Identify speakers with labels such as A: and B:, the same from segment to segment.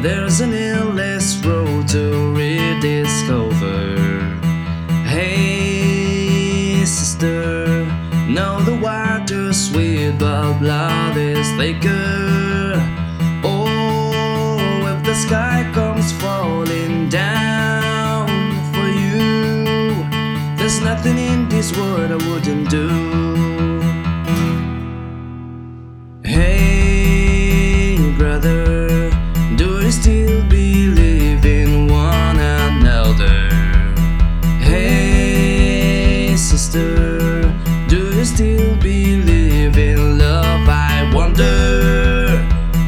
A: There's an endless road to rediscover. Hey, sister, know the water's sweet, but blood is thicker. still believe in one another. Hey, sister, do you still believe in love? I wonder.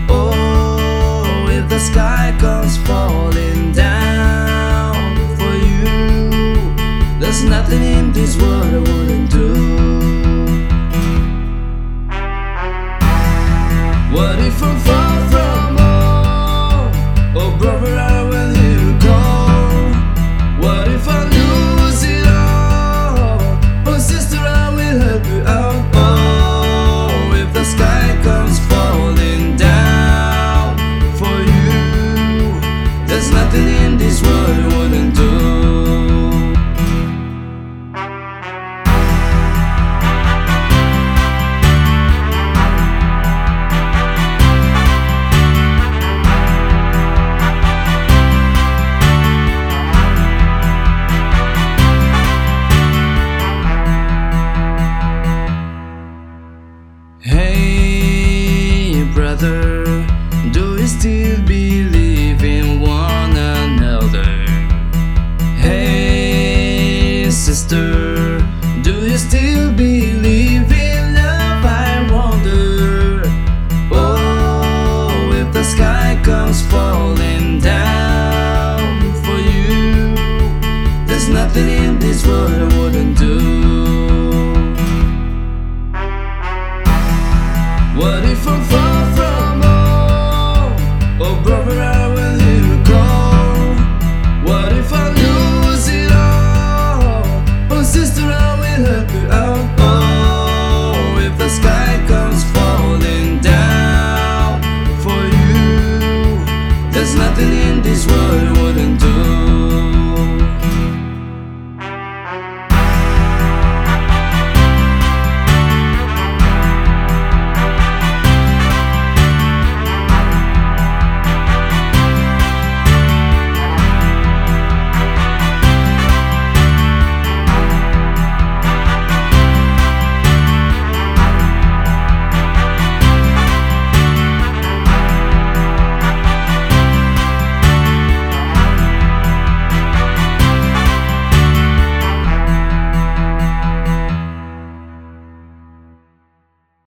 A: Oh, if the sky comes falling down for you, there's nothing in this world I wouldn't do. What if I'm monster. Do you still believe in love? I wonder. Oh, if the sky comes falling down for you, there's nothing in this world I wouldn't do. What if I'm